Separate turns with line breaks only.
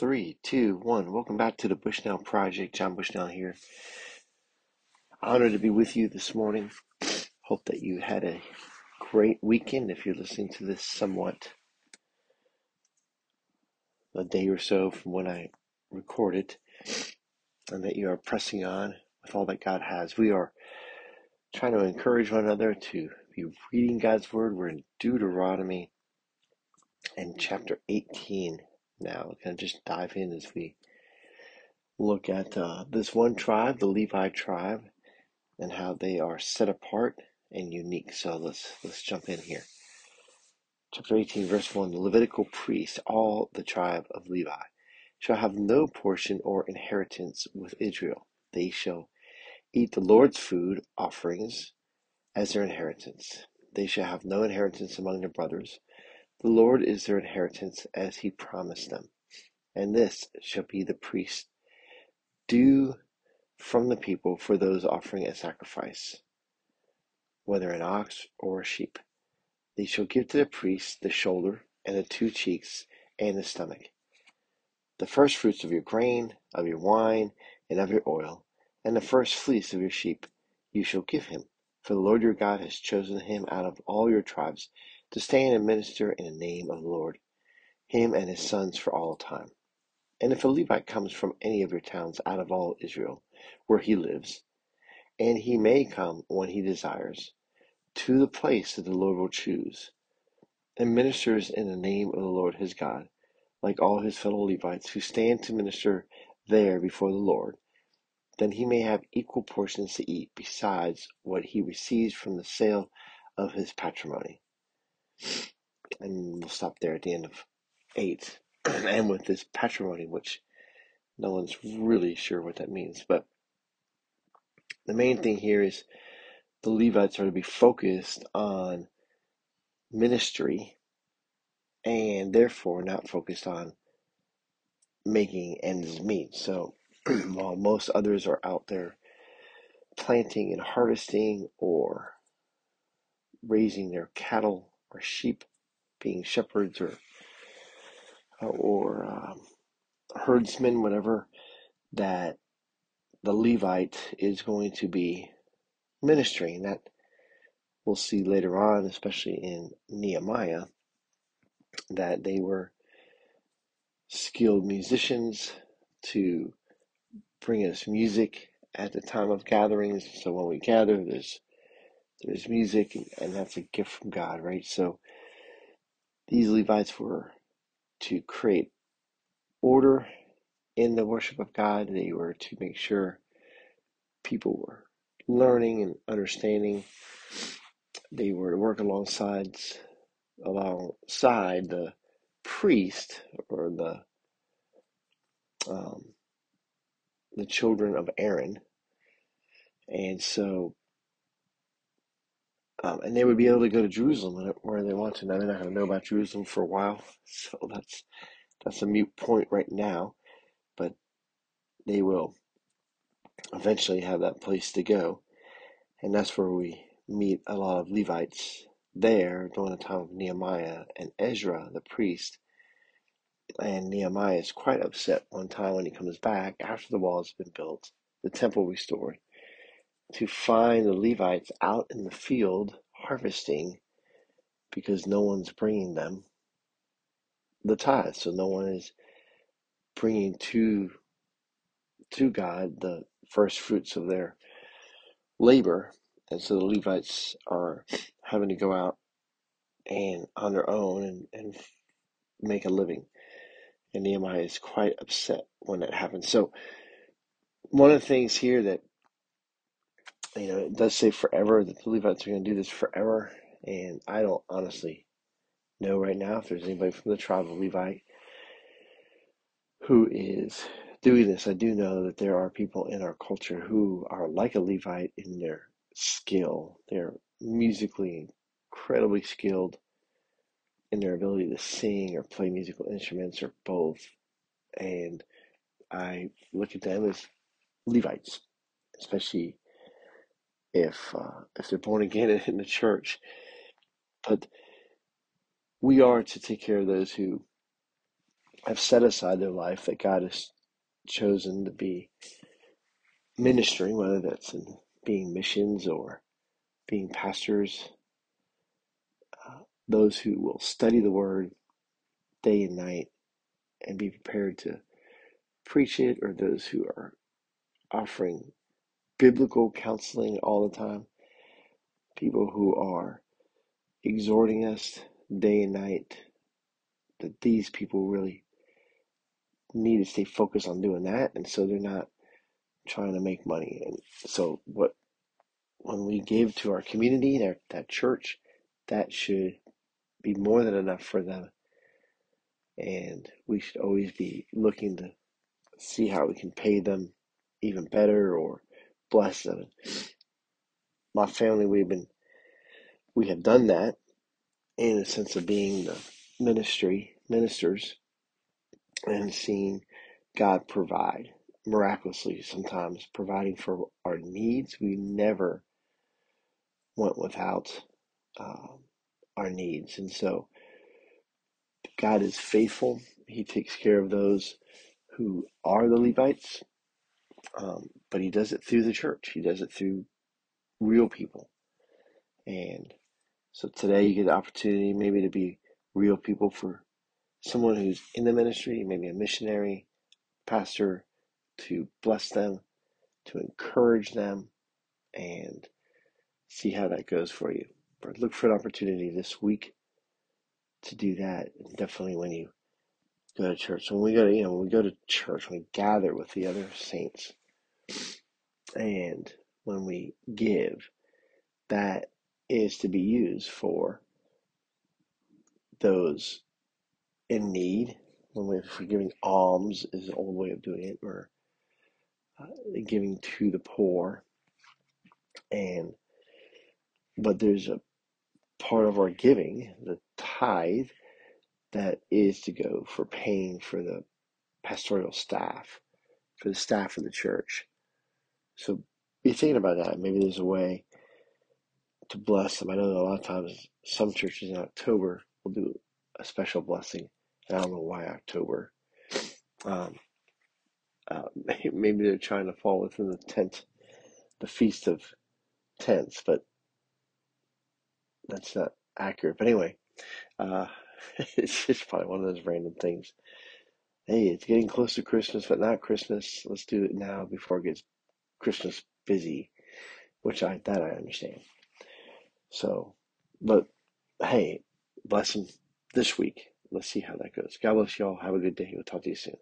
Three, two, one. Welcome back to the Bushnell Project. John Bushnell here. Honored to be with you this morning. Hope that you had a great weekend if you're listening to this somewhat a day or so from when I recorded, and that you are pressing on with all that God has. We are trying to encourage one another to be reading God's Word. We're in Deuteronomy and chapter 18 now. Going to just dive in as we look at uh, this one tribe, the Levi tribe, and how they are set apart and unique. So let's let's jump in here. Chapter 18, verse 1 The Levitical priests, all the tribe of Levi, shall have no portion or inheritance with Israel. They shall eat the Lord's food offerings as their inheritance. They shall have no inheritance among their brothers. The Lord is their inheritance as he promised them. And this shall be the priest due from the people for those offering a sacrifice, whether an ox or a sheep. They shall give to the priest the shoulder and the two cheeks and the stomach, the first fruits of your grain, of your wine, and of your oil, and the first fleece of your sheep you shall give him. For the Lord your God has chosen him out of all your tribes to stand and minister in the name of the Lord, him and his sons for all time. And if a Levite comes from any of your towns out of all Israel, where he lives, and he may come when he desires, to the place that the Lord will choose, and ministers in the name of the Lord his God, like all his fellow Levites who stand to minister there before the Lord, then he may have equal portions to eat besides what he receives from the sale of his patrimony. And we'll stop there at the end of 8. and with this patrimony, which no one's really sure what that means. But the main thing here is the Levites are to be focused on ministry and therefore not focused on making ends meet. So while most others are out there planting and harvesting or raising their cattle or sheep, being shepherds or or um, herdsmen, whatever, that the Levite is going to be ministering. That we'll see later on, especially in Nehemiah, that they were skilled musicians to bring us music at the time of gatherings. So when we gather, there's there's music, and that's a gift from God, right? So these Levites were to create order in the worship of God. They were to make sure people were learning and understanding. They were to work alongside alongside the priest or the um, the children of Aaron, and so um, and they would be able to go to Jerusalem where they want to. Now they're not going to know about Jerusalem for a while, so that's that's a mute point right now. But they will eventually have that place to go, and that's where we meet a lot of Levites there during the time of Nehemiah and Ezra, the priest. And Nehemiah is quite upset one time when he comes back after the wall has been built, the temple restored, to find the Levites out in the field harvesting because no one's bringing them the tithe. So no one is bringing to to God the first fruits of their labor. And so the Levites are having to go out and on their own and, and make a living. And Nehemiah is quite upset when that happens. So one of the things here that you know it does say forever that the Levites are going to do this forever, and I don't honestly know right now if there's anybody from the tribe of Levi who is doing this. I do know that there are people in our culture who are like a Levite in their skill. They're musically incredibly skilled in their ability to sing or play musical instruments or both. And I look at them as Levites, especially if uh, if they're born again in the church. But we are to take care of those who have set aside their life that God has chosen to be ministering, whether that's in being missions or being pastors, uh, those who will study the word day and night and be prepared to preach it, or those who are offering biblical counseling all the time, people who are exhorting us day and night, that these people really need to stay focused on doing that, and so they're not trying to make money. And so, what when we give to our community, that that church, that should be more than enough for them, and we should always be looking to see how we can pay them even better or bless them. My family, we've been we have done that in a sense of being the ministry ministers and seeing God provide miraculously sometimes providing for our needs. We never went without um, our needs. And so God is faithful. He takes care of those who are the Levites, um, but He does it through the church. He does it through real people. And so today you get the opportunity maybe to be real people for someone who's in the ministry, maybe a missionary, pastor, to bless them, to encourage them, and see how that goes for you. But look for an opportunity this week to do that. Definitely when you go to church. When we go to you know, when we go to church, when we gather with the other saints and when we give, that is to be used for those in need. When we're giving alms is an old way of doing it, or uh, giving to the poor. And but there's a part of our giving, the tithe, that is to go for paying for the pastoral staff, for the staff of the church. So be thinking about that. Maybe there's a way to bless them. I know that a lot of times some churches in October will do a special blessing. And I don't know why October. Um, uh, maybe they're trying to fall within the tent, the feast of tents, but that's not accurate. But anyway, uh, it's just probably one of those random things. Hey, it's getting close to Christmas, but not Christmas. Let's do it now before it gets Christmas busy, which I that I understand. So, but hey, bless them this week. Let's see how that goes. God bless you all. Have a good day. We'll talk to you soon.